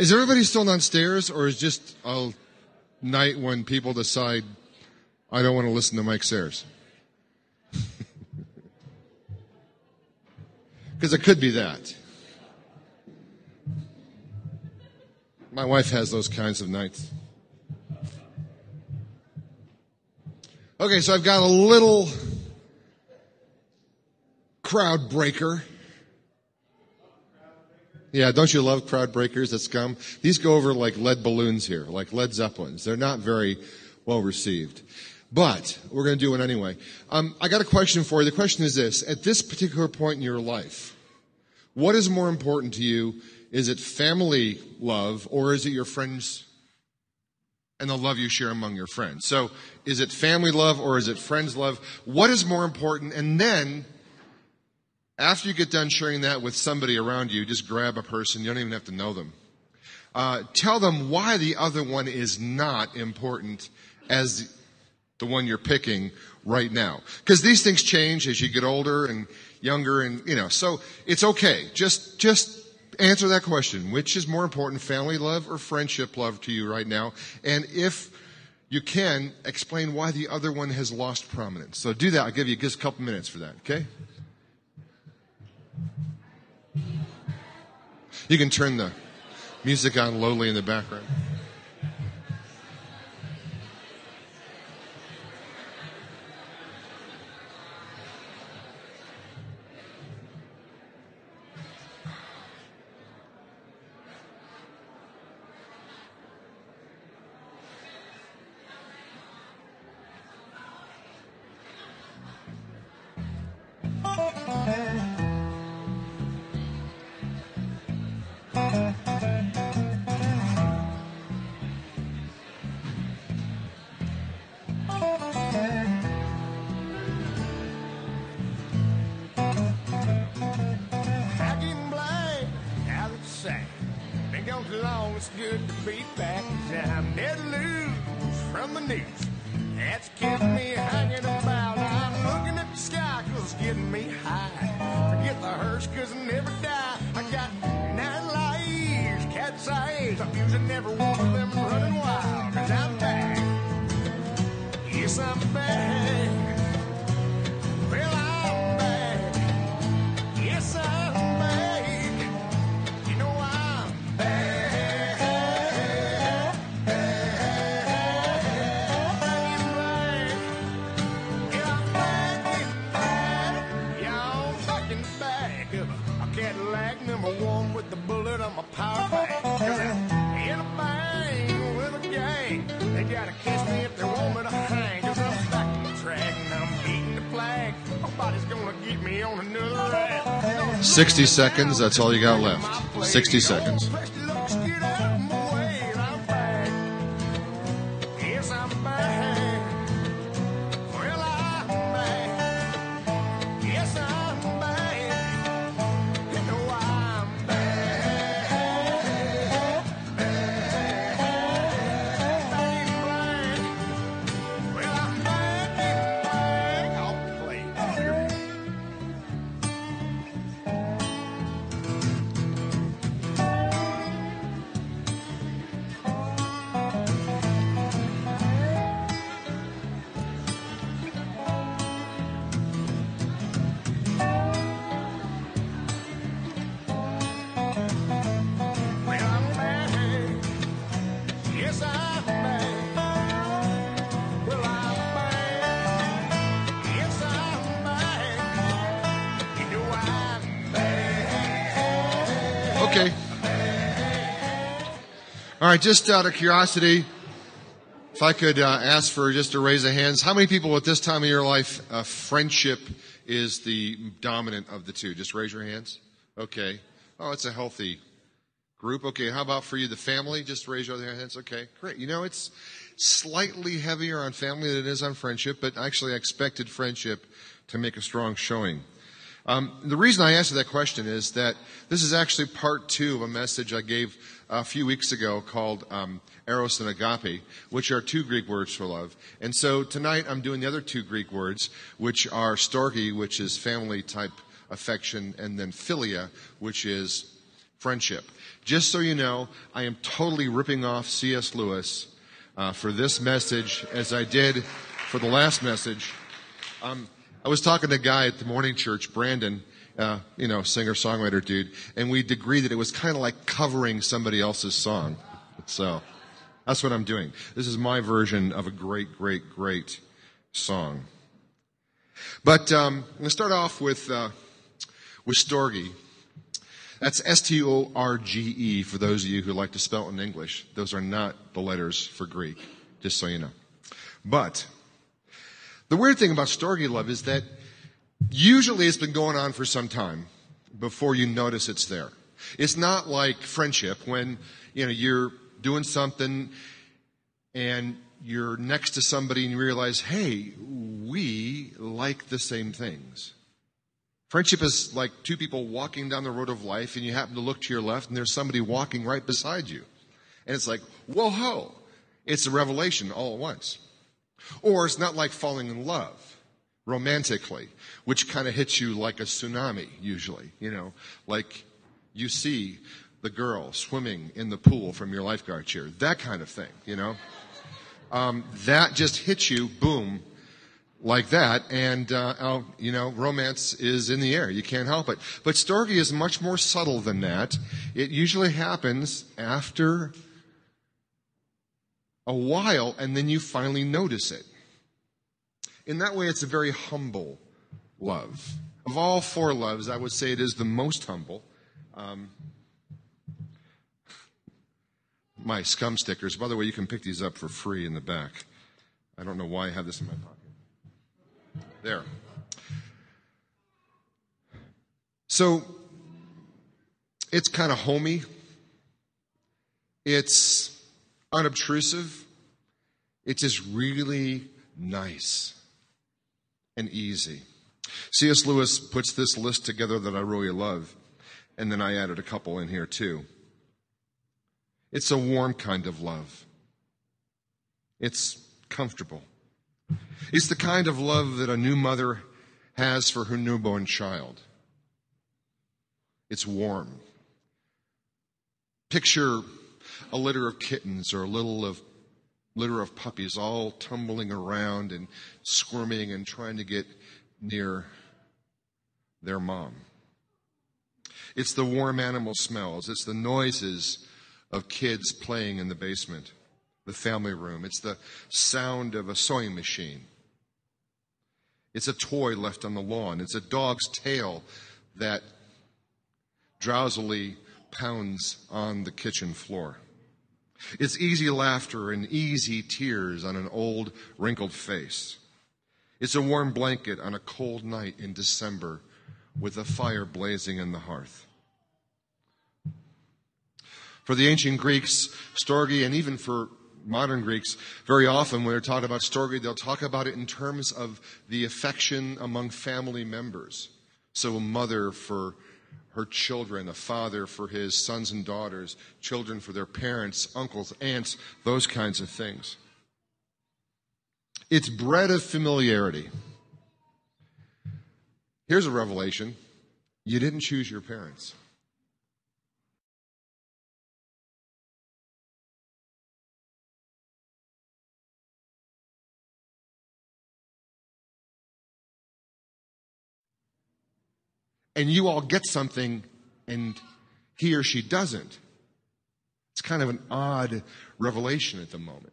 Is everybody still downstairs, or is just a night when people decide I don't want to listen to Mike Sayers? Because it could be that. My wife has those kinds of nights. Okay, so I've got a little crowd breaker. Yeah, don't you love crowd breakers that scum? These go over like lead balloons here, like Led Zeppelins. They're not very well received. But we're going to do it anyway. Um, I got a question for you. The question is this. At this particular point in your life, what is more important to you? Is it family love or is it your friends and the love you share among your friends? So is it family love or is it friends love? What is more important? And then after you get done sharing that with somebody around you, just grab a person. You don't even have to know them. Uh, tell them why the other one is not important as the one you're picking right now. Because these things change as you get older and younger and, you know, so it's okay. Just, just answer that question. Which is more important, family love or friendship love to you right now? And if you can, explain why the other one has lost prominence. So do that. I'll give you just a couple minutes for that, okay? You can turn the music on lowly in the background. Me 60 seconds, that's all you got left. 60 seconds. Right, just out of curiosity, if I could uh, ask for just a raise of hands, how many people at this time of your life, uh, friendship is the dominant of the two? Just raise your hands. Okay. Oh, it's a healthy group. Okay. How about for you, the family? Just raise your hands. Okay. Great. You know, it's slightly heavier on family than it is on friendship, but actually I expected friendship to make a strong showing. Um, the reason I answer that question is that this is actually part two of a message I gave a few weeks ago called um, Eros and Agape, which are two Greek words for love. And so tonight I'm doing the other two Greek words, which are storge, which is family type affection, and then philia, which is friendship. Just so you know, I am totally ripping off C.S. Lewis uh, for this message as I did for the last message. Um, I was talking to a guy at the morning church, Brandon, uh, you know, singer songwriter dude, and we agreed that it was kind of like covering somebody else's song. So that's what I'm doing. This is my version of a great, great, great song. But um, I'm going to start off with uh, with Storge. That's S T O R G E for those of you who like to spell in English. Those are not the letters for Greek, just so you know. But the weird thing about Storge love is that usually it's been going on for some time before you notice it's there. It's not like friendship when, you know, you're doing something and you're next to somebody and you realize, hey, we like the same things. Friendship is like two people walking down the road of life and you happen to look to your left and there's somebody walking right beside you. And it's like, whoa ho. It's a revelation all at once. Or it's not like falling in love romantically, which kind of hits you like a tsunami usually, you know, like you see the girl swimming in the pool from your lifeguard chair, that kind of thing, you know. Um, that just hits you, boom, like that, and uh, you know, romance is in the air. You can't help it. But Storge is much more subtle than that. It usually happens after a while, and then you finally notice it. In that way, it's a very humble love. Of all four loves, I would say it is the most humble. Um, my scum stickers. By the way, you can pick these up for free in the back. I don't know why I have this in my pocket. There. So it's kind of homey. It's unobtrusive. It's just really nice and easy. C.S. Lewis puts this list together that I really love, and then I added a couple in here too. It's a warm kind of love. It's comfortable. It's the kind of love that a new mother has for her newborn child. It's warm. Picture a litter of kittens or a little of litter of puppies all tumbling around and squirming and trying to get near their mom. It's the warm animal smells. It's the noises of kids playing in the basement, the family room. It's the sound of a sewing machine. It's a toy left on the lawn. It's a dog's tail that drowsily pounds on the kitchen floor. It's easy laughter and easy tears on an old, wrinkled face. It's a warm blanket on a cold night in December with a fire blazing in the hearth. For the ancient Greeks, storge, and even for modern Greeks, very often when they're talking about storge, they'll talk about it in terms of the affection among family members. So a mother for her children, a father for his sons and daughters, children for their parents, uncles, aunts, those kinds of things. It's bred of familiarity. Here's a revelation you didn't choose your parents. And you all get something and he or she doesn't. It's kind of an odd revelation at the moment.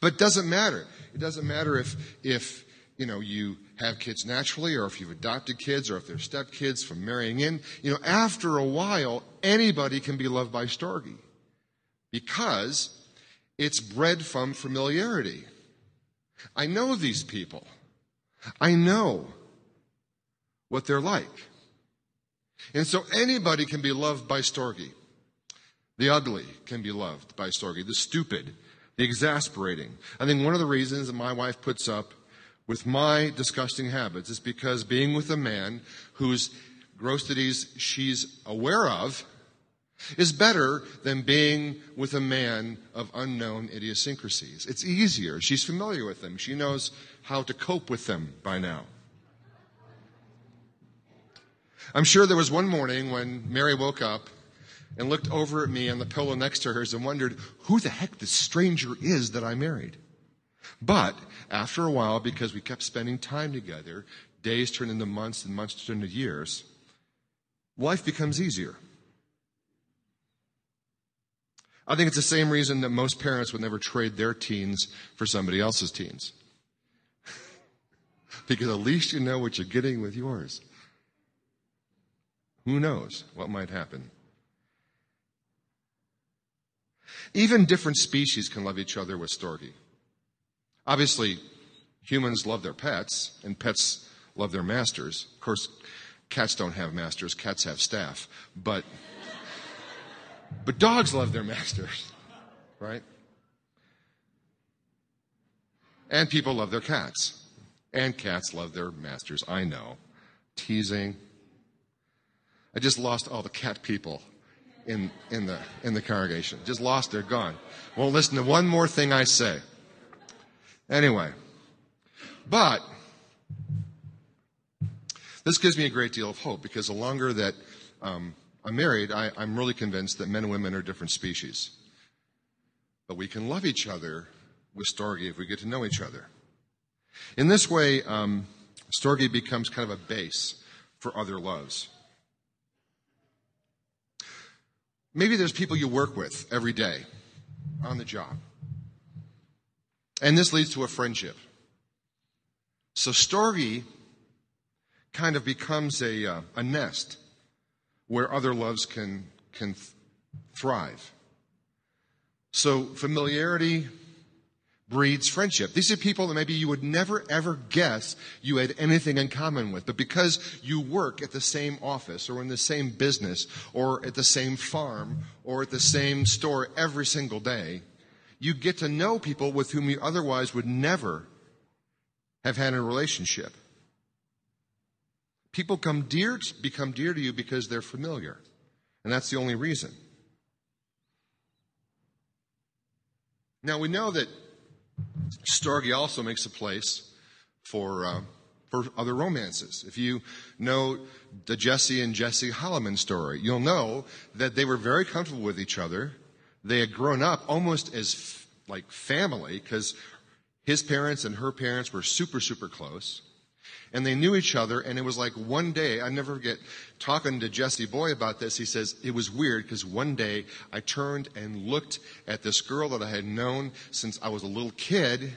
But it doesn't matter. It doesn't matter if, if, you know, you have kids naturally or if you've adopted kids or if they're stepkids from marrying in. You know, after a while, anybody can be loved by Storge because it's bred from familiarity. I know these people. I know what they're like. And so anybody can be loved by Storge. The ugly can be loved by Storge. The stupid, the exasperating. I think one of the reasons that my wife puts up with my disgusting habits is because being with a man whose grossities she's aware of is better than being with a man of unknown idiosyncrasies. It's easier. She's familiar with them. She knows how to cope with them by now. I'm sure there was one morning when Mary woke up and looked over at me on the pillow next to hers and wondered who the heck this stranger is that I married. But after a while, because we kept spending time together, days turned into months and months turned into years, life becomes easier. I think it's the same reason that most parents would never trade their teens for somebody else's teens. because at least you know what you're getting with yours. Who knows what might happen? Even different species can love each other with storge. Obviously, humans love their pets, and pets love their masters. Of course, cats don't have masters, cats have staff. But, but dogs love their masters, right? And people love their cats. And cats love their masters. I know. Teasing. I just lost all the cat people in, in, the, in the congregation. Just lost, they're gone. Won't listen to one more thing I say. Anyway, but this gives me a great deal of hope because the longer that um, I'm married, I, I'm really convinced that men and women are different species. But we can love each other with Storge if we get to know each other. In this way, um, Storge becomes kind of a base for other loves. Maybe there's people you work with every day on the job. And this leads to a friendship. So Storge kind of becomes a, uh, a nest where other loves can, can th- thrive. So familiarity, breeds friendship. These are people that maybe you would never ever guess you had anything in common with. But because you work at the same office or in the same business or at the same farm or at the same store every single day, you get to know people with whom you otherwise would never have had a relationship. People come dear, to, become dear to you because they're familiar. And that's the only reason. Now we know that Storge also makes a place for, uh, for other romances. If you know the Jesse and Jesse Holloman story, you'll know that they were very comfortable with each other. They had grown up almost as f- like family because his parents and her parents were super, super close. And they knew each other, and it was like one day, I never forget talking to Jesse Boy about this. He says, it was weird because one day I turned and looked at this girl that I had known since I was a little kid,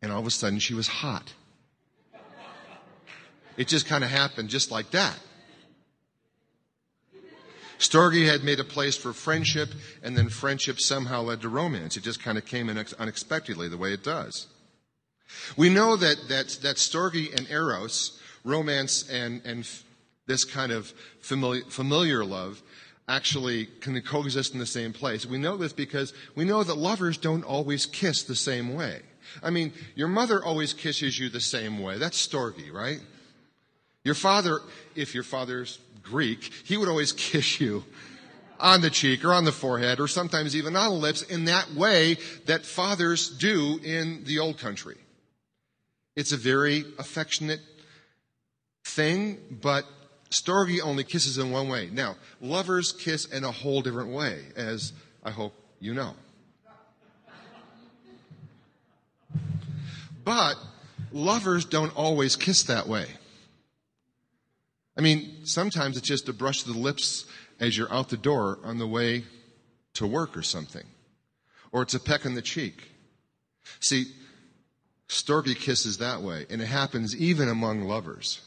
and all of a sudden she was hot. It just kind of happened just like that. Storge had made a place for friendship, and then friendship somehow led to romance. It just kind of came in unexpectedly, the way it does. We know that, that, that Storge and Eros, romance and, and this kind of familiar, familiar love, actually can coexist in the same place. We know this because we know that lovers don't always kiss the same way. I mean, your mother always kisses you the same way. That's Storge, right? Your father, if your father's Greek, he would always kiss you on the cheek or on the forehead or sometimes even on the lips in that way that fathers do in the old country. It's a very affectionate thing, but Storge only kisses in one way. Now, lovers kiss in a whole different way, as I hope you know. But lovers don't always kiss that way. I mean, sometimes it's just a brush of the lips as you're out the door on the way to work or something. Or it's a peck on the cheek. See, Storge kisses that way, and it happens even among lovers.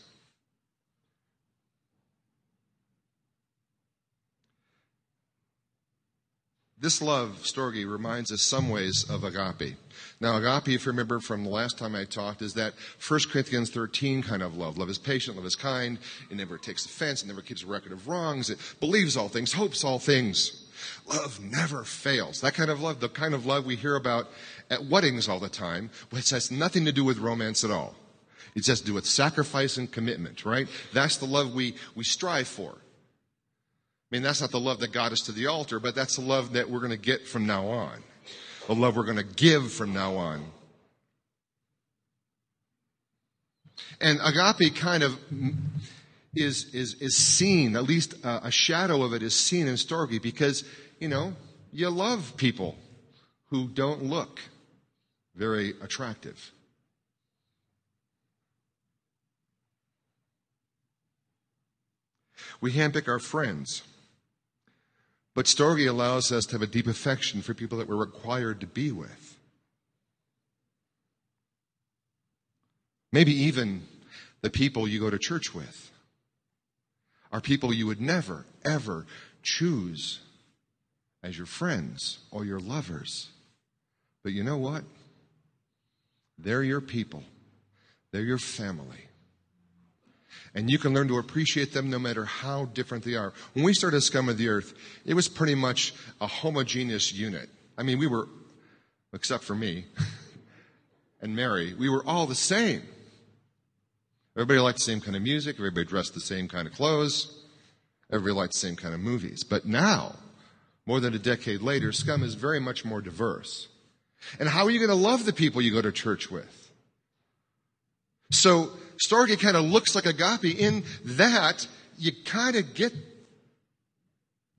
This love, Storge, reminds us some ways of agape. Now, agape, if you remember from the last time I talked, is that 1 Corinthians 13 kind of love. Love is patient, love is kind, it never takes offense, it never keeps a record of wrongs, it believes all things, hopes all things. Love never fails. That kind of love, the kind of love we hear about at weddings all the time, which has nothing to do with romance at all. It has to do with sacrifice and commitment, right? That's the love we, we strive for. I mean, that's not the love that got us to the altar, but that's the love that we're going to get from now on. The love we're going to give from now on. And agape kind of is, is, is seen, at least a, a shadow of it is seen in Storge because, you know, you love people who don't look very attractive. We handpick our friends. But Storge allows us to have a deep affection for people that we're required to be with. Maybe even the people you go to church with are people you would never, ever choose as your friends or your lovers. But you know what? They're your people, they're your family. And you can learn to appreciate them no matter how different they are. When we started Scum of the Earth, it was pretty much a homogeneous unit. I mean, we were, except for me and Mary, we were all the same. Everybody liked the same kind of music, everybody dressed the same kind of clothes, everybody liked the same kind of movies. But now, more than a decade later, Scum is very much more diverse. And how are you going to love the people you go to church with? So, Storge kind of looks like agape in that you kind of get,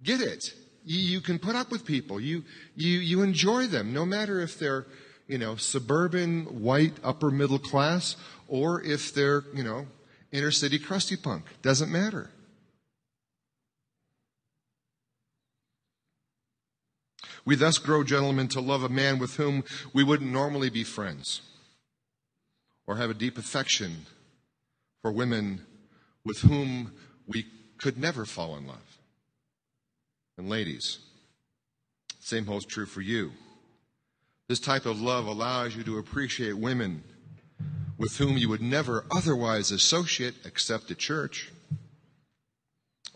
get it. You, you, can put up with people. You, you, you enjoy them, no matter if they're, you know, suburban, white, upper middle class, or if they're, you know, inner city crusty punk. Doesn't matter. We thus grow, gentlemen, to love a man with whom we wouldn't normally be friends or have a deep affection for women with whom we could never fall in love. And ladies, same holds true for you. This type of love allows you to appreciate women with whom you would never otherwise associate except at church,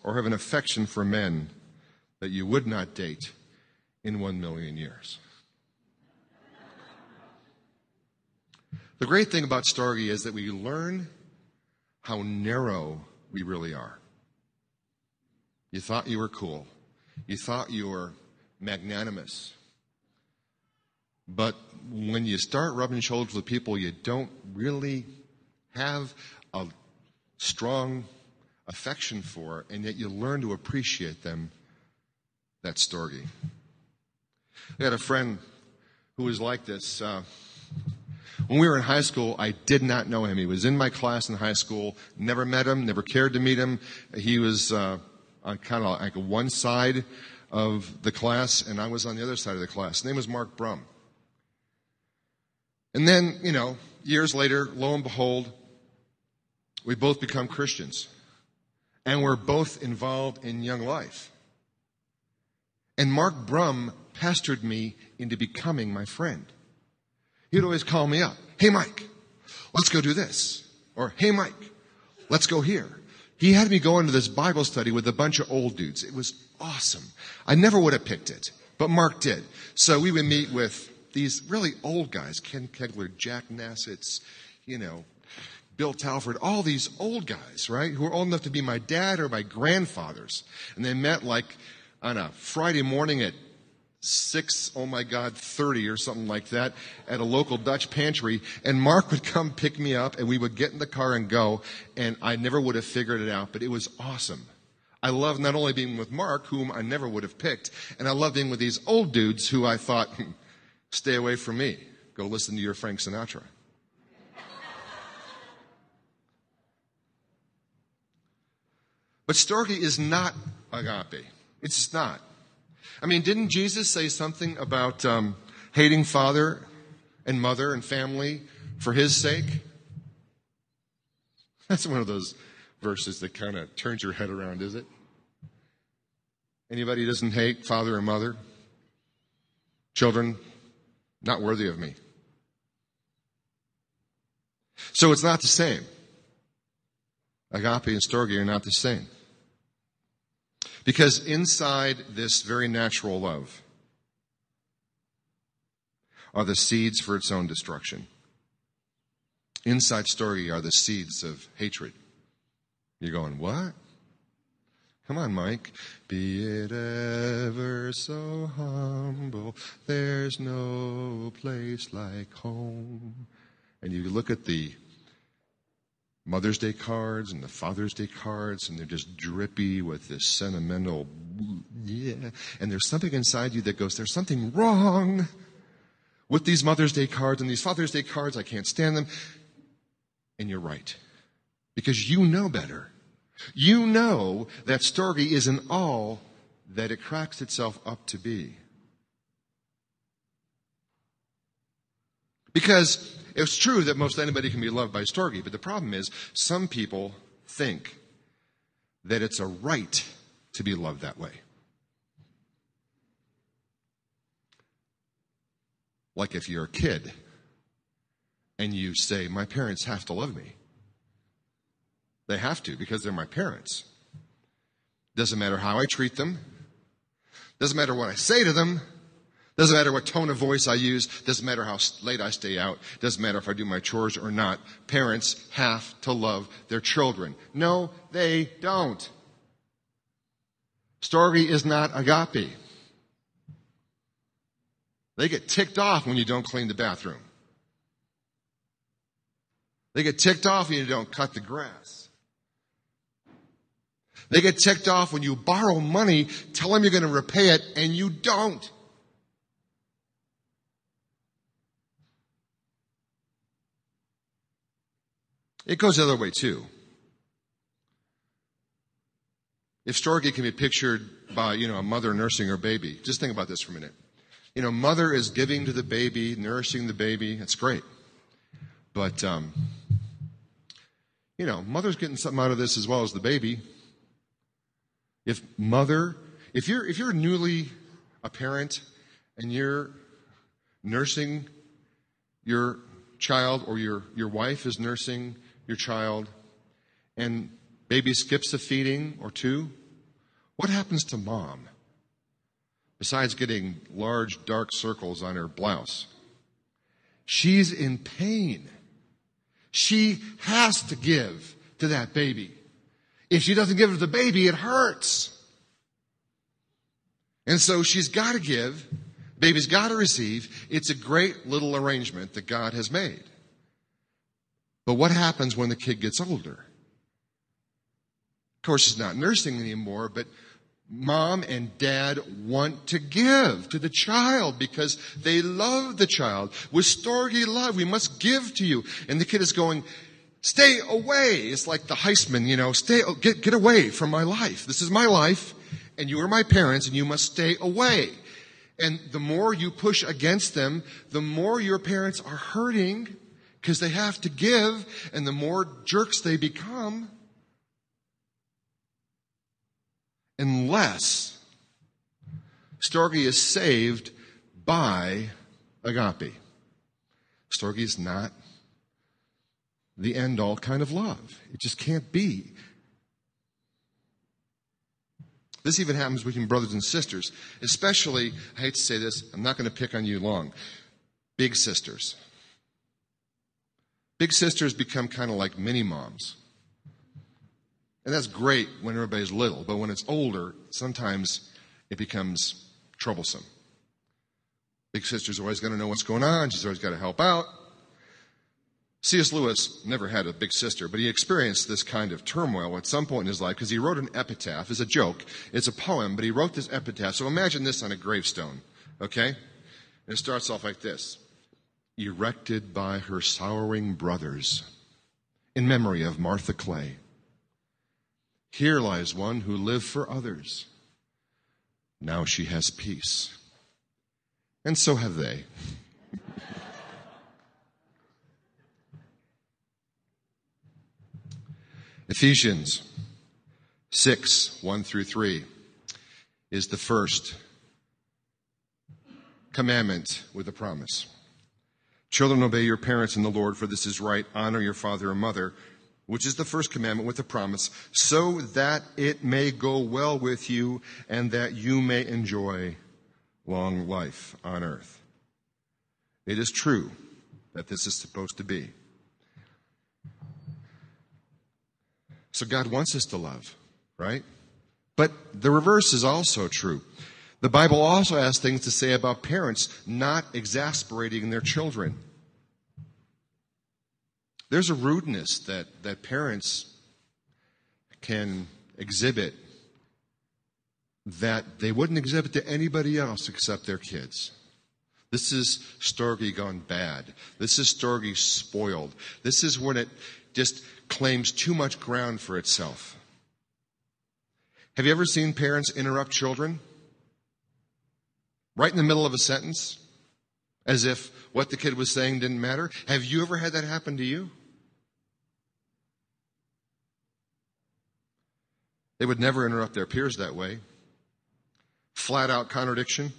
or have an affection for men that you would not date in one million years. The great thing about Storge is that we learn how narrow we really are. You thought you were cool. You thought you were magnanimous. But when you start rubbing shoulders with people you don't really have a strong affection for, and yet you learn to appreciate them, that's Storge. I had a friend who was like this. Uh, when we were in high school, I did not know him. He was in my class in high school. Never met him. Never cared to meet him. He was uh, on kind of like one side of the class, and I was on the other side of the class. His name was Mark Brum. And then, you know, years later, lo and behold, we both become Christians. And we're both involved in young life. And Mark Brum pastored me into becoming my friend. He'd always call me up. Hey, Mike, let's go do this. Or, hey, Mike, let's go here. He had me go into this Bible study with a bunch of old dudes. It was awesome. I never would have picked it, but Mark did. So we would meet with these really old guys, Ken Kegler, Jack Nassitz, you know, Bill Talford, all these old guys, right, who were old enough to be my dad or my grandfathers. And they met like on a Friday morning at six, oh my God, 30 or something like that at a local Dutch pantry. And Mark would come pick me up and we would get in the car and go. And I never would have figured it out, but it was awesome. I love not only being with Mark, whom I never would have picked, and I love being with these old dudes who I thought, hmm, stay away from me. Go listen to your Frank Sinatra. But Storge is not agape. It's not. I mean, didn't Jesus say something about um, hating father and mother and family for his sake? That's one of those verses that kind of turns your head around, is it? Anybody doesn't hate father or mother? Children, not worthy of me. So it's not the same. Agape and storge are not the same. Because inside this very natural love are the seeds for its own destruction. Inside storge are the seeds of hatred. You're going, what? Come on, Mike. Be it ever so humble, there's no place like home. And you look at the Mother's Day cards and the Father's Day cards, and they're just drippy with this sentimental, yeah. And there's something inside you that goes, there's something wrong with these Mother's Day cards and these Father's Day cards. I can't stand them. And you're right. Because you know better. You know that Storge isn't all that it cracks itself up to be. Because it's true that most anybody can be loved by Storge, but the problem is some people think that it's a right to be loved that way. Like if you're a kid and you say, My parents have to love me. They have to because they're my parents. Doesn't matter how I treat them, doesn't matter what I say to them, doesn't matter what tone of voice I use. Doesn't matter how late I stay out. Doesn't matter if I do my chores or not. Parents have to love their children. No, they don't. Storge is not agape. They get ticked off when you don't clean the bathroom. They get ticked off when you don't cut the grass. They get ticked off when you borrow money, tell them you're going to repay it, and you don't. It goes the other way too. If Storge can be pictured by, you know, a mother nursing her baby, just think about this for a minute. You know, mother is giving to the baby, nourishing the baby. That's great. But, um, you know, mother's getting something out of this as well as the baby. If mother, if you're, if you're newly a parent and you're nursing your child or your, your wife is nursing your child and baby skips a feeding or two, what happens to mom? Besides getting large dark circles on her blouse, she's in pain. She has to give to that baby. If she doesn't give to the baby, it hurts. And so she's got to give. Baby's got to receive. It's a great little arrangement that God has made. But what happens when the kid gets older? Of course, it's not nursing anymore, but mom and dad want to give to the child because they love the child. With storge love, we must give to you. And the kid is going, stay away. It's like the Heisman, you know, stay, get, get away from my life. This is my life and you are my parents and you must stay away. And the more you push against them, the more your parents are hurting because they have to give, and the more jerks they become, unless Storge is saved by agape. Storge is not the end all kind of love. It just can't be. This even happens between brothers and sisters, especially, I hate to say this, I'm not going to pick on you long, big sisters. Big sisters become kind of like mini moms. And that's great when everybody's little, but when it's older, sometimes it becomes troublesome. Big sister's always got to know what's going on. She's always got to help out. C.S. Lewis never had a big sister, but he experienced this kind of turmoil at some point in his life because he wrote an epitaph. It's a joke. It's a poem, but he wrote this epitaph. So imagine this on a gravestone, okay? And it starts off like this erected by her sorrowing brothers in memory of Martha Clay. Here lies one who lived for others. Now she has peace. And so have they. Ephesians 6 1 through 3 is the first commandment with a promise. Children, obey your parents in the Lord, for this is right. Honor your father and mother, which is the first commandment with a promise, so that it may go well with you and that you may enjoy long life on earth. It is true that this is supposed to be. So God wants us to love, right? But the reverse is also true. The Bible also has things to say about parents not exasperating their children. There's a rudeness that, that parents can exhibit that they wouldn't exhibit to anybody else except their kids. This is Storge gone bad. This is Storge spoiled. This is when it just claims too much ground for itself. Have you ever seen parents interrupt children? Right in the middle of a sentence? As if what the kid was saying didn't matter? Have you ever had that happen to you? They would never interrupt their peers that way. Flat out contradiction.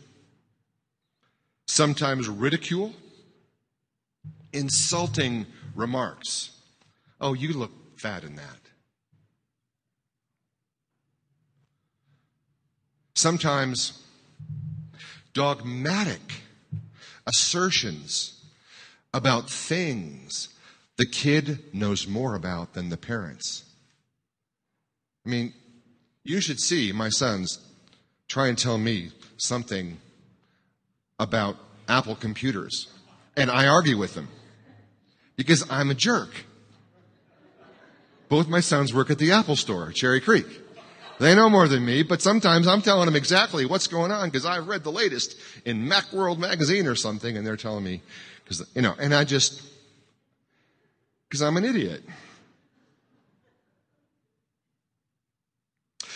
Sometimes ridicule. Insulting remarks. Oh, you look fat in that. Sometimes dogmatic assertions about things the kid knows more about than the parents. I mean, you should see my sons try and tell me something about Apple computers. And I argue with them because I'm a jerk. Both my sons work at the Apple store, Cherry Creek. They know more than me, but sometimes I'm telling them exactly what's going on because I've read the latest in Macworld magazine or something and they're telling me, because, you know, and I just, because I'm an idiot.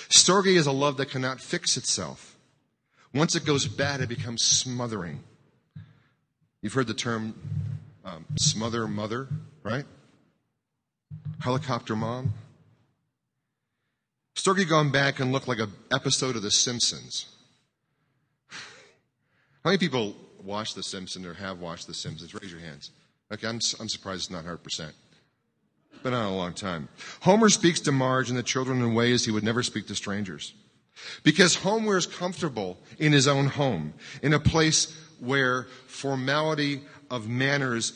Storge is a love that cannot fix itself. Once it goes bad, it becomes smothering. You've heard the term um, smother mother, right? Helicopter mom. Storge gone back and looked like an episode of The Simpsons. How many people watch The Simpsons or have watched The Simpsons? Raise your hands. Okay, I'm, I'm surprised it's not 100% been on a long time. Homer speaks to Marge and the children in ways he would never speak to strangers. Because Homer is comfortable in his own home, in a place where formality of manners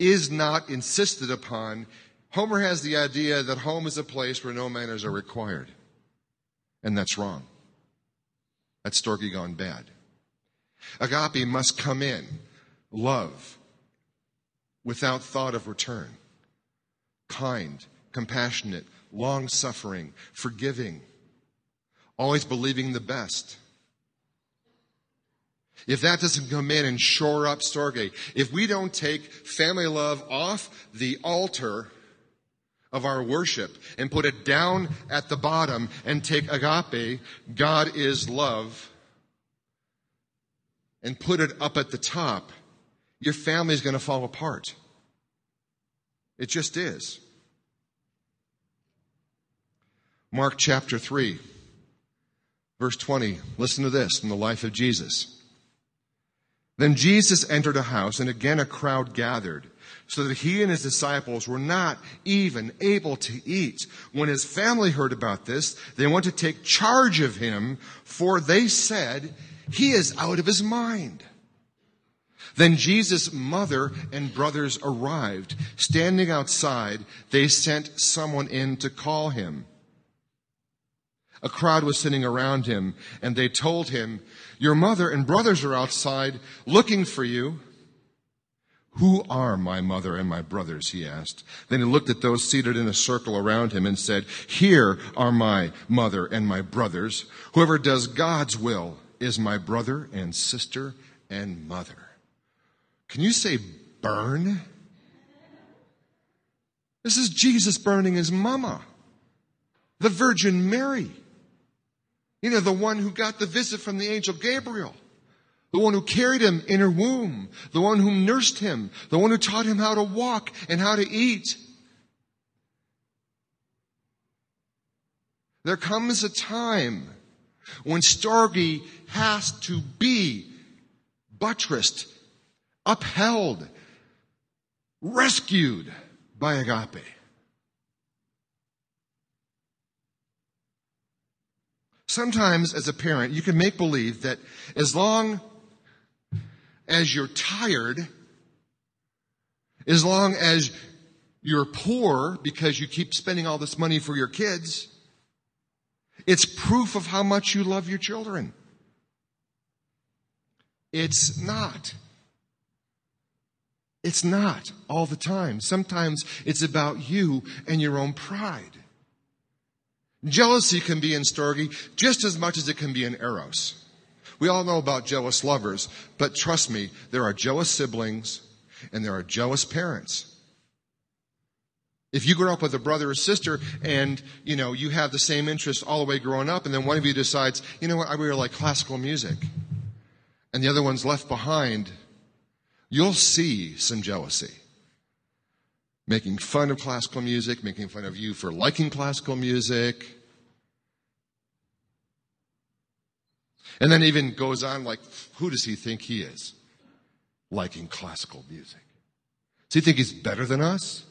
is not insisted upon. Homer has the idea that home is a place where no manners are required. And that's wrong. That's Storge gone bad. Agape must come in, love, without thought of return kind, compassionate, long suffering, forgiving, always believing the best. If that doesn't come in and shore up Storge, if we don't take family love off the altar of our worship and put it down at the bottom and take agape, God is love, and put it up at the top, your family is going to fall apart. It just is. Mark chapter 3, verse 20. Listen to this from the life of Jesus. Then Jesus entered a house, and again a crowd gathered, so that he and his disciples were not even able to eat. When his family heard about this, they went to take charge of him, for they said, He is out of his mind. Then Jesus' mother and brothers arrived. Standing outside, they sent someone in to call him. A crowd was sitting around him, and they told him, Your mother and brothers are outside looking for you. Who are my mother and my brothers? He asked. Then he looked at those seated in a circle around him and said, Here are my mother and my brothers. Whoever does God's will is my brother and sister and mother. Can you say burn? This is Jesus burning his mama, the Virgin Mary. You know, the one who got the visit from the angel Gabriel, the one who carried him in her womb, the one who nursed him, the one who taught him how to walk and how to eat. There comes a time when Storge has to be buttressed upheld, rescued by agape. Sometimes, as a parent, you can make believe that as long as you're tired, as long as you're poor because you keep spending all this money for your kids, it's proof of how much you love your children. It's not. It's not all the time. Sometimes it's about you and your own pride. Jealousy can be in Storge just as much as it can be in Eros. We all know about jealous lovers, but trust me, there are jealous siblings and there are jealous parents. If you grow up with a brother or sister and, you know, you have the same interests all the way growing up and then one of you decides, you know what, I really like classical music and the other one's left behind, you'll see some jealousy. Making fun of classical music, making fun of you for liking classical music. And then even goes on like, who does he think he is? Liking classical music. Does he think he's better than us?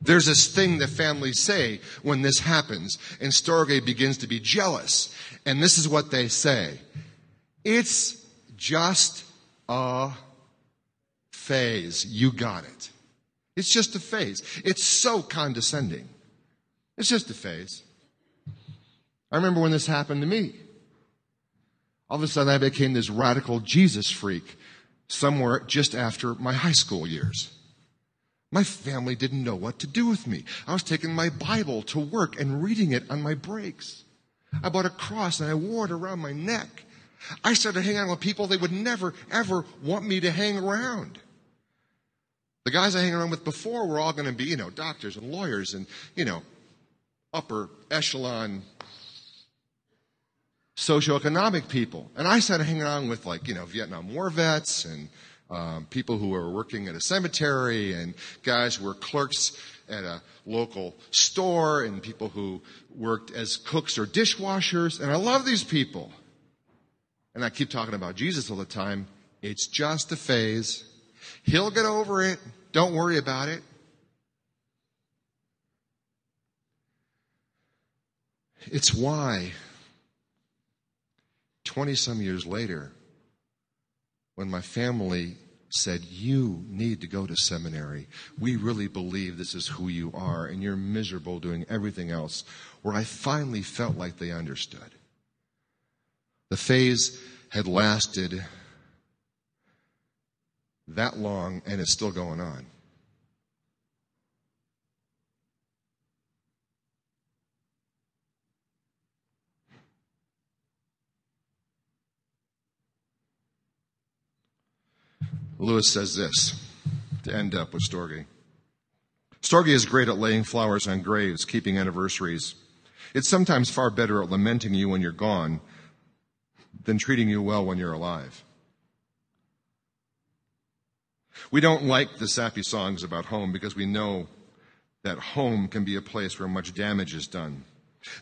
There's this thing that families say when this happens, and Storge begins to be jealous. And this is what they say. It's just a phase. You got it. It's just a phase. It's so condescending. It's just a phase. I remember when this happened to me. All of a sudden, I became this radical Jesus freak somewhere just after my high school years. My family didn't know what to do with me. I was taking my Bible to work and reading it on my breaks. I bought a cross and I wore it around my neck. I started hanging out with people they would never, ever want me to hang around. The guys I hang around with before were all going to be, you know, doctors and lawyers and, you know, upper echelon socioeconomic people. And I started hanging around with like, you know, Vietnam War vets and um, people who were working at a cemetery and guys who were clerks at a local store and people who worked as cooks or dishwashers. And I love these people. And I keep talking about Jesus all the time. It's just a phase. He'll get over it. Don't worry about it. It's why 20 some years later, when my family said, You need to go to seminary. We really believe this is who you are, and you're miserable doing everything else, where I finally felt like they understood. The phase had lasted that long, and it's still going on. Lewis says this to end up with Storge. Storge is great at laying flowers on graves, keeping anniversaries. It's sometimes far better at lamenting you when you're gone than treating you well when you're alive. We don't like the sappy songs about home because we know that home can be a place where much damage is done.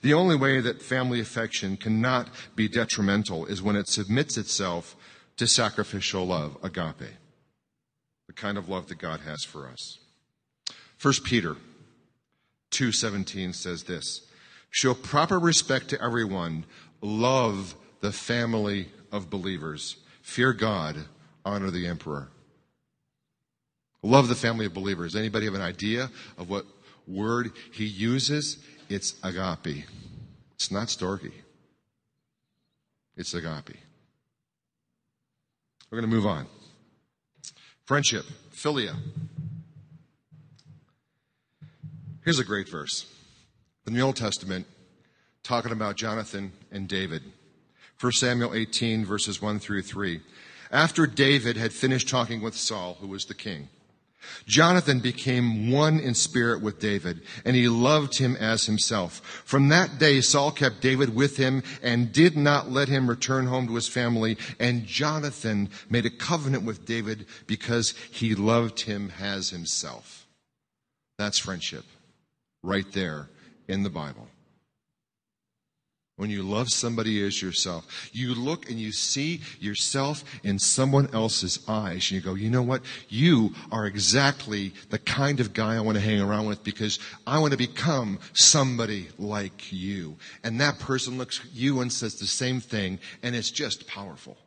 The only way that family affection cannot be detrimental is when it submits itself to sacrificial love, agape the kind of love that God has for us. 1 Peter 2:17 says this: Show proper respect to everyone, love the family of believers, fear God, honor the emperor. Love the family of believers. Anybody have an idea of what word he uses? It's agape. It's not storge. It's agape. We're going to move on. Friendship, philia. Here's a great verse in the Old Testament talking about Jonathan and David. 1 Samuel 18, verses 1 through 3. After David had finished talking with Saul, who was the king, Jonathan became one in spirit with David, and he loved him as himself. From that day, Saul kept David with him and did not let him return home to his family. And Jonathan made a covenant with David because he loved him as himself. That's friendship right there in the Bible. When you love somebody as yourself, you look and you see yourself in someone else's eyes and you go, you know what? You are exactly the kind of guy I want to hang around with because I want to become somebody like you. And that person looks at you and says the same thing and it's just powerful.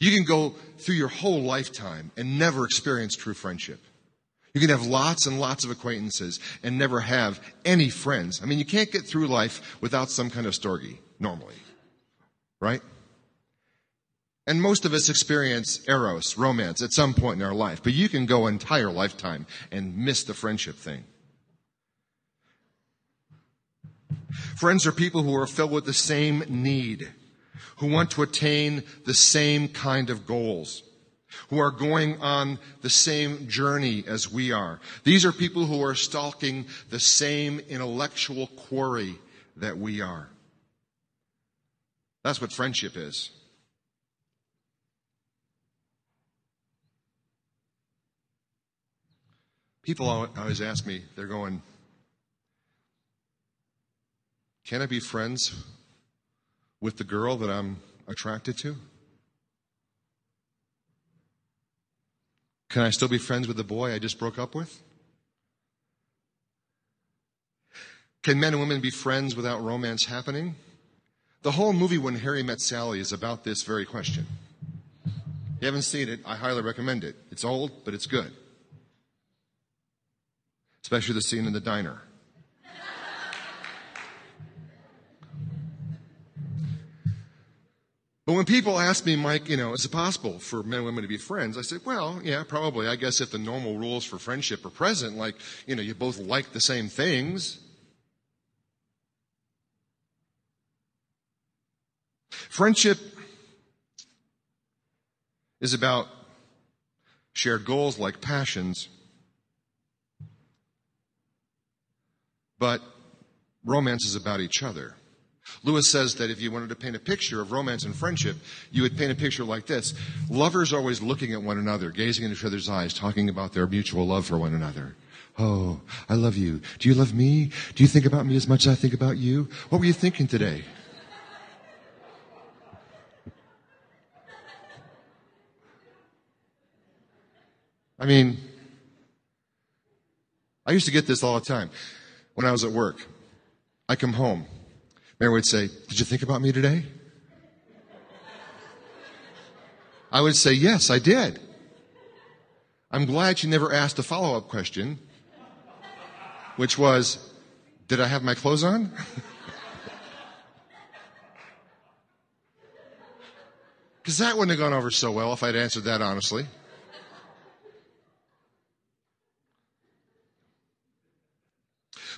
You can go through your whole lifetime and never experience true friendship. You can have lots and lots of acquaintances and never have any friends. I mean, you can't get through life without some kind of storge, normally. Right? And most of us experience eros, romance, at some point in our life, but you can go an entire lifetime and miss the friendship thing. Friends are people who are filled with the same need, who want to attain the same kind of goals, who are going on the same journey as we are. These are people who are stalking the same intellectual quarry that we are. That's what friendship is. People always ask me, they're going, can I be friends with the girl that I'm attracted to? Can I still be friends with the boy I just broke up with? Can men and women be friends without romance happening? The whole movie When Harry Met Sally is about this very question. If you haven't seen it, I highly recommend it. It's old, but it's good. Especially the scene in the diner. But when people ask me, Mike, you know, is it possible for men and women to be friends? I say, well, yeah, probably. I guess if the normal rules for friendship are present, like, you know, you both like the same things. Friendship is about shared goals like passions. But romance is about each other. Lewis says that if you wanted to paint a picture of romance and friendship, you would paint a picture like this. Lovers always looking at one another, gazing into each other's eyes, talking about their mutual love for one another. Oh, I love you. Do you love me? Do you think about me as much as I think about you? What were you thinking today? I mean, I used to get this all the time when I was at work. I come home Mary would say, Did you think about me today? I would say, Yes, I did. I'm glad she never asked a follow up question, which was, Did I have my clothes on? Because that wouldn't have gone over so well if I'd answered that honestly.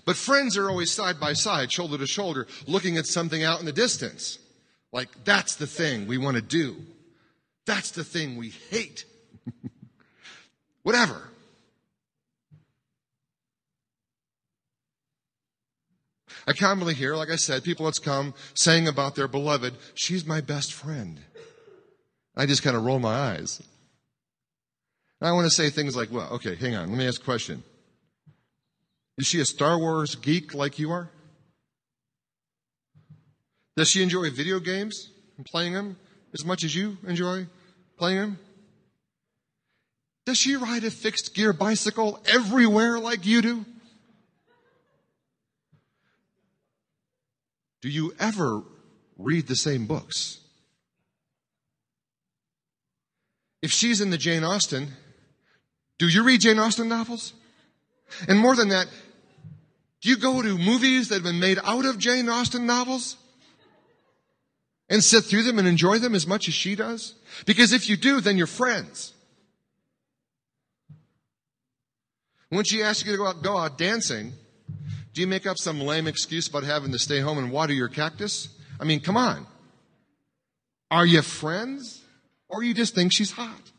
But friends are always side by side, shoulder to shoulder, looking at something out in the distance. Like, that's the thing we want to do. That's the thing we hate. Whatever. I commonly hear, like I said, people that's come saying about their beloved, she's my best friend. I just kind of roll my eyes. And I want to say things like, well, okay, hang on, let me ask a question. Is she a Star Wars geek like you are? Does she enjoy video games and playing them as much as you enjoy playing them? Does she ride a fixed gear bicycle everywhere like you do? Do you ever read the same books? If she's in the Jane Austen, do you read Jane Austen novels? And more than that, do you go to movies that have been made out of Jane Austen novels? And sit through them and enjoy them as much as she does? Because if you do, then you're friends. When she asks you to go out, go out dancing, do you make up some lame excuse about having to stay home and water your cactus? I mean, come on. Are you friends? Or you just think she's hot?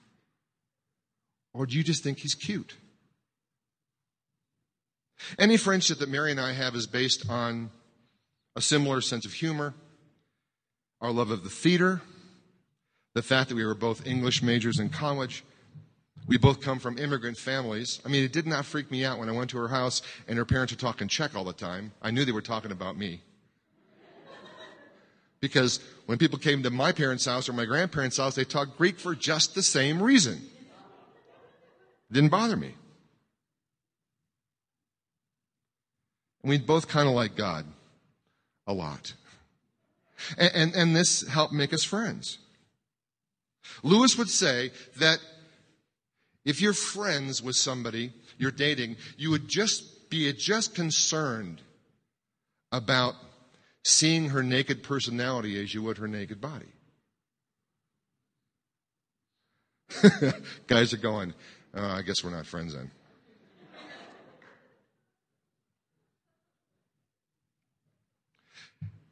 Or do you just think he's cute? Any friendship that Mary and I have is based on a similar sense of humor, our love of the theater, the fact that we were both English majors in college. We both come from immigrant families. I mean, it did not freak me out when I went to her house and her parents were talking Czech all the time. I knew they were talking about me. Because when people came to my parents' house or my grandparents' house, they talked Greek for just the same reason. It didn't bother me. We both kind of like God a lot. And, and, and this helped make us friends. Lewis would say that if you're friends with somebody you're dating, you would just be just concerned about seeing her naked personality as you would her naked body. Guys are going, uh, I guess we're not friends then.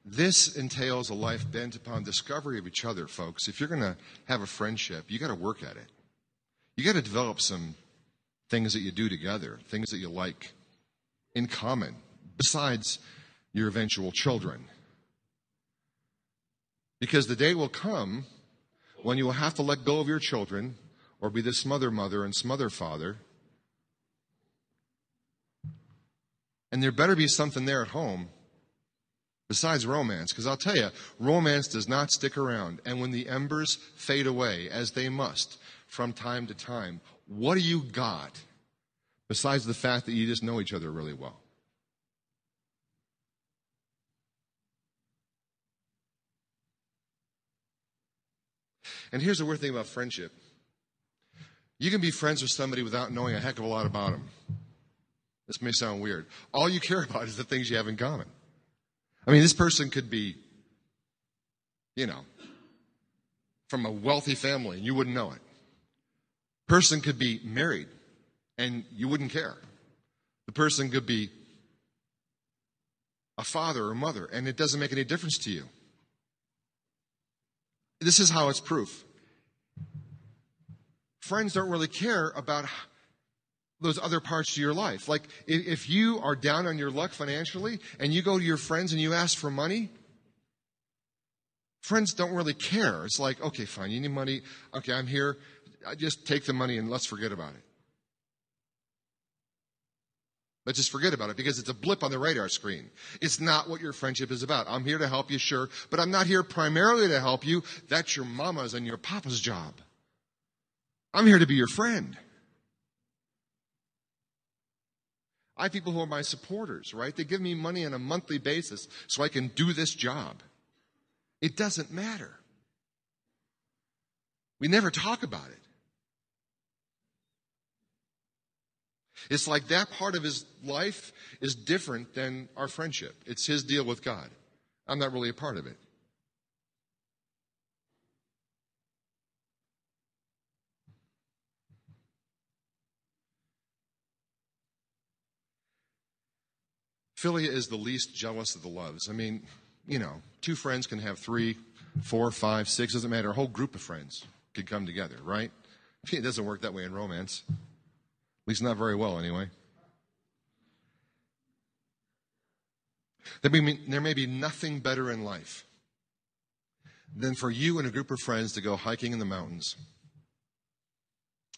This entails a life bent upon discovery of each other, folks. If you're going to have a friendship, you got to work at it. You got to develop some things that you do together, things that you like in common, besides your eventual children. Because the day will come when you will have to let go of your children or be the smother mother and smother father. And there better be something there at home besides romance. Because I'll tell you, romance does not stick around. And when the embers fade away, as they must from time to time, what do you got besides the fact that you just know each other really well? And here's the weird thing about friendship you can be friends with somebody without knowing a heck of a lot about them. This may sound weird. All you care about is the things you have in common. I mean, this person could be, you know, from a wealthy family and you wouldn't know it. Person could be married and you wouldn't care. The person could be a father or mother and it doesn't make any difference to you. This is how it's proof. Friends don't really care about those other parts of your life. Like if you are down on your luck financially and you go to your friends and you ask for money, friends don't really care. It's like, okay, fine, you need money. Okay, I'm here. I just take the money and let's forget about it. Let's just forget about it because it's a blip on the radar screen. It's not what your friendship is about. I'm here to help you, sure, but I'm not here primarily to help you. That's your mama's and your papa's job. I'm here to be your friend. I have people who are my supporters, right? They give me money on a monthly basis so I can do this job. It doesn't matter. We never talk about it. It's like that part of his life is different than our friendship. It's his deal with God. I'm not really a part of it. Philia is the least jealous of the loves. I mean, you know, two friends can have three, four, five, six, doesn't matter. A whole group of friends could come together, right? It doesn't work that way in romance. At least not very well, anyway. There may, there may be nothing better in life than for you and a group of friends to go hiking in the mountains,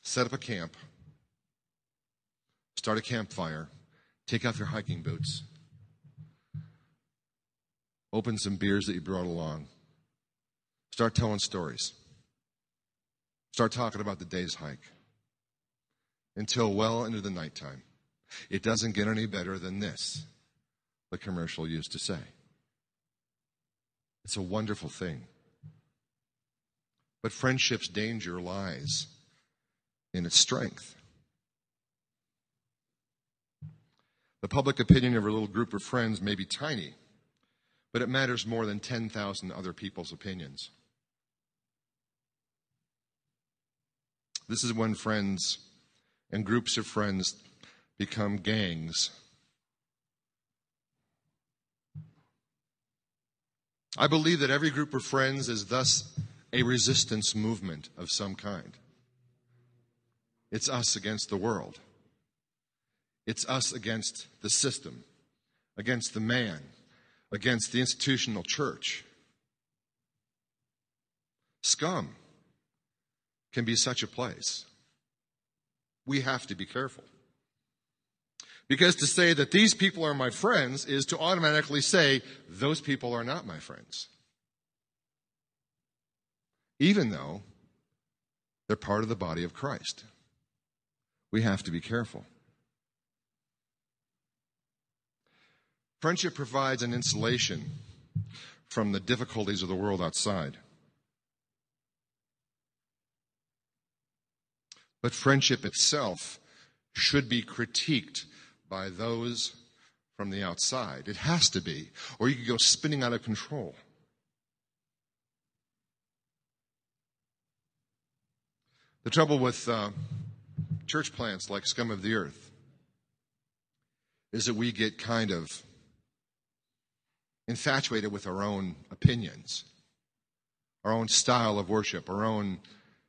set up a camp, start a campfire, take off your hiking boots, Open some beers that you brought along. Start telling stories. Start talking about the day's hike until well into the nighttime. It doesn't get any better than this, the commercial used to say. It's a wonderful thing. But friendship's danger lies in its strength. The public opinion of a little group of friends may be tiny but it matters more than 10,000 other people's opinions. This is when friends and groups of friends become gangs. I believe that every group of friends is thus a resistance movement of some kind. It's us against the world. It's us against the system, against the man, against the institutional church. Scum can be such a place. We have to be careful. Because to say that these people are my friends is to automatically say those people are not my friends. Even though they're part of the body of Christ. We have to be careful. Friendship provides an insulation from the difficulties of the world outside. But friendship itself should be critiqued by those from the outside. It has to be, or you could go spinning out of control. The trouble with uh, church plants like scum of the earth is that we get kind of infatuated with our own opinions, our own style of worship, our own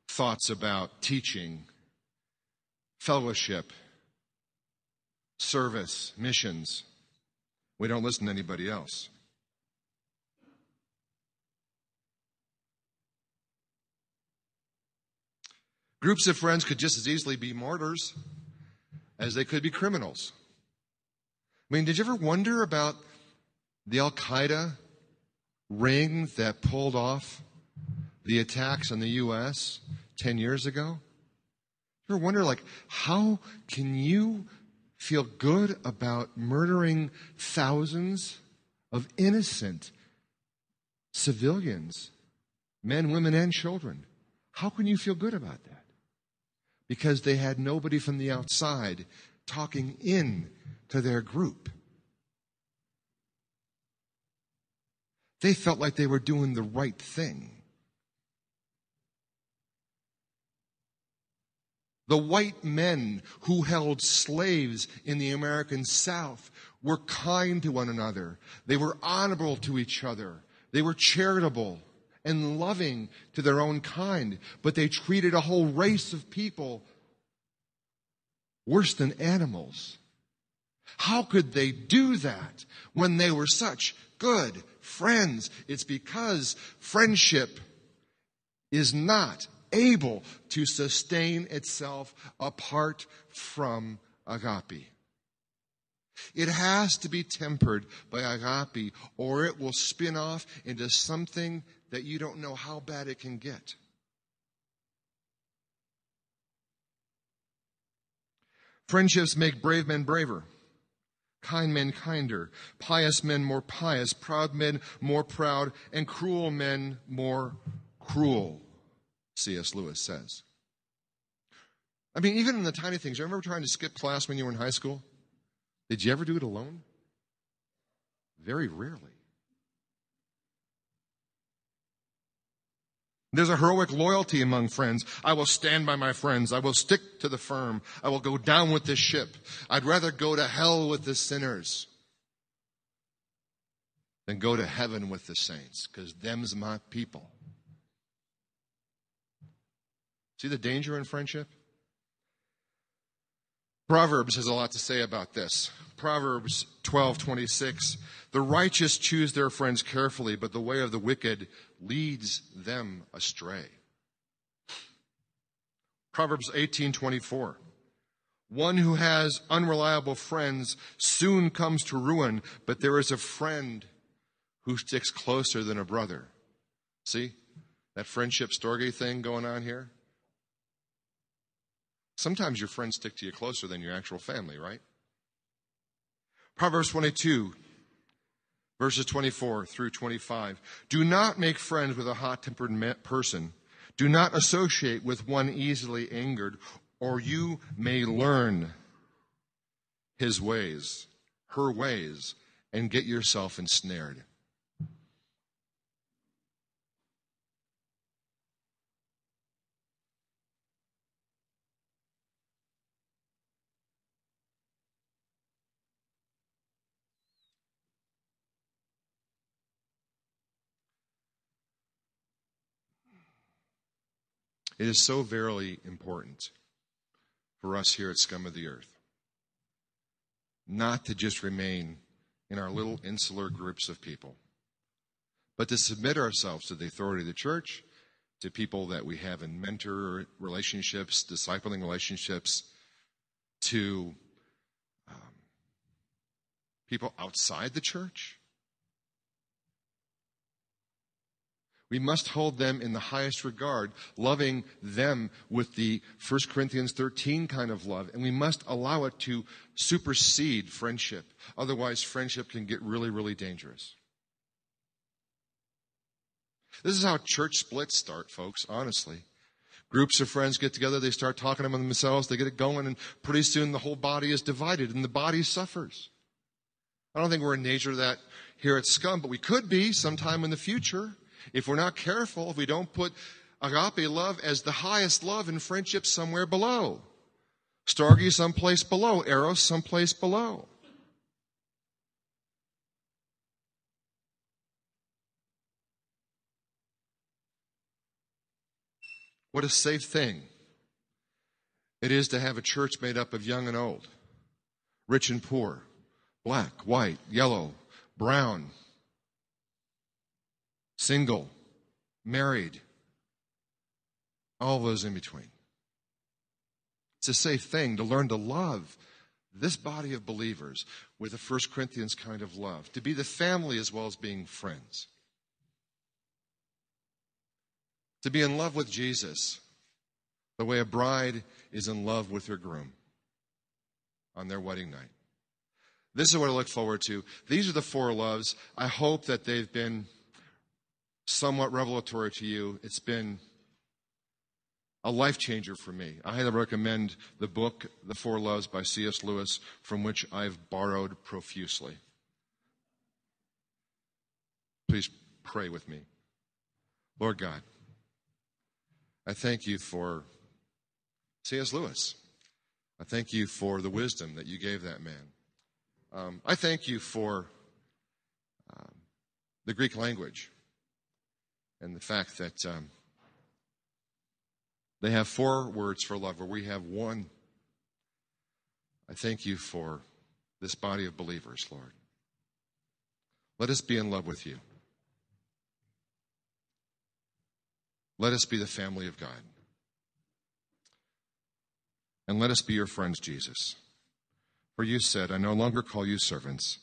thoughts about teaching, fellowship, service, missions. We don't listen to anybody else. Groups of friends could just as easily be martyrs as they could be criminals. I mean, did you ever wonder about the Al Qaeda ring that pulled off the attacks on the U.S. 10 years ago? You ever wonder, like, how can you feel good about murdering thousands of innocent civilians, men, women, and children? How can you feel good about that? because they had nobody from the outside talking in to their group. They felt like they were doing the right thing. The white men who held slaves in the American South were kind to one another. They were honorable to each other. They were charitable and loving to their own kind, but they treated a whole race of people worse than animals. How could they do that when they were such good friends? It's because friendship is not able to sustain itself apart from agape. It has to be tempered by agape, or it will spin off into something that you don't know how bad it can get. Friendships make brave men braver, kind men kinder, pious men more pious, proud men more proud, and cruel men more cruel, C.S. Lewis says. I mean, even in the tiny things, you remember trying to skip class when you were in high school? Did you ever do it alone? Very rarely. There's a heroic loyalty among friends. I will stand by my friends. I will stick to the firm. I will go down with this ship. I'd rather go to hell with the sinners than go to heaven with the saints, because them's my people. See the danger in friendship? Proverbs has a lot to say about this. Proverbs 12:26 The righteous choose their friends carefully, but the way of the wicked leads them astray. Proverbs 18:24 One who has unreliable friends soon comes to ruin, but there is a friend who sticks closer than a brother. See? That friendship storge thing going on here? Sometimes your friends stick to you closer than your actual family, right? Proverbs 22, verses 24 through 25. Do not make friends with a hot tempered person. Do not associate with one easily angered, or you may learn his ways, her ways, and get yourself ensnared. It is so very important for us here at Scum of the Earth not to just remain in our little insular groups of people, but to submit ourselves to the authority of the church, to people that we have in mentor relationships, discipling relationships, to um, people outside the church. We must hold them in the highest regard, loving them with the 1 Corinthians 13 kind of love, and we must allow it to supersede friendship. Otherwise, friendship can get really, really dangerous. This is how church splits start, folks, honestly. Groups of friends get together, they start talking among themselves, they get it going, and pretty soon the whole body is divided and the body suffers. I don't think we're in danger of that here at Scum, but we could be sometime in the future. If we're not careful, if we don't put agape love as the highest love in friendship somewhere below. Storge someplace below, Eros someplace below. What a safe thing it is to have a church made up of young and old, rich and poor, black, white, yellow, brown, single, married, all those in between. It's a safe thing to learn to love this body of believers with a First Corinthians kind of love, to be the family as well as being friends. To be in love with Jesus the way a bride is in love with her groom on their wedding night. This is what I look forward to. These are the four loves. I hope that they've been somewhat revelatory to you. It's been a life changer for me. I highly recommend the book, The Four Loves by C.S. Lewis, from which I've borrowed profusely. Please pray with me. Lord God, I thank you for C.S. Lewis. I thank you for the wisdom that you gave that man. Um, I thank you for um, the Greek language and the fact that um, they have four words for love, where we have one. I thank you for this body of believers, Lord. Let us be in love with you. Let us be the family of God. And let us be your friends, Jesus. For you said, I no longer call you servants,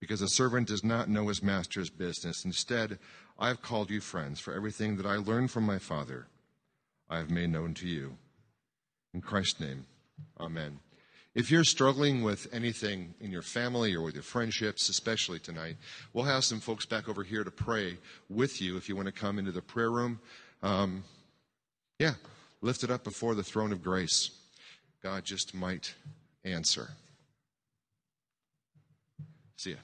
because a servant does not know his master's business. Instead, I have called you friends, for everything that I learned from my Father, I have made known to you. In Christ's name, amen. If you're struggling with anything in your family or with your friendships, especially tonight, we'll have some folks back over here to pray with you if you want to come into the prayer room. Um, yeah, lift it up before the throne of grace. God just might answer. See ya.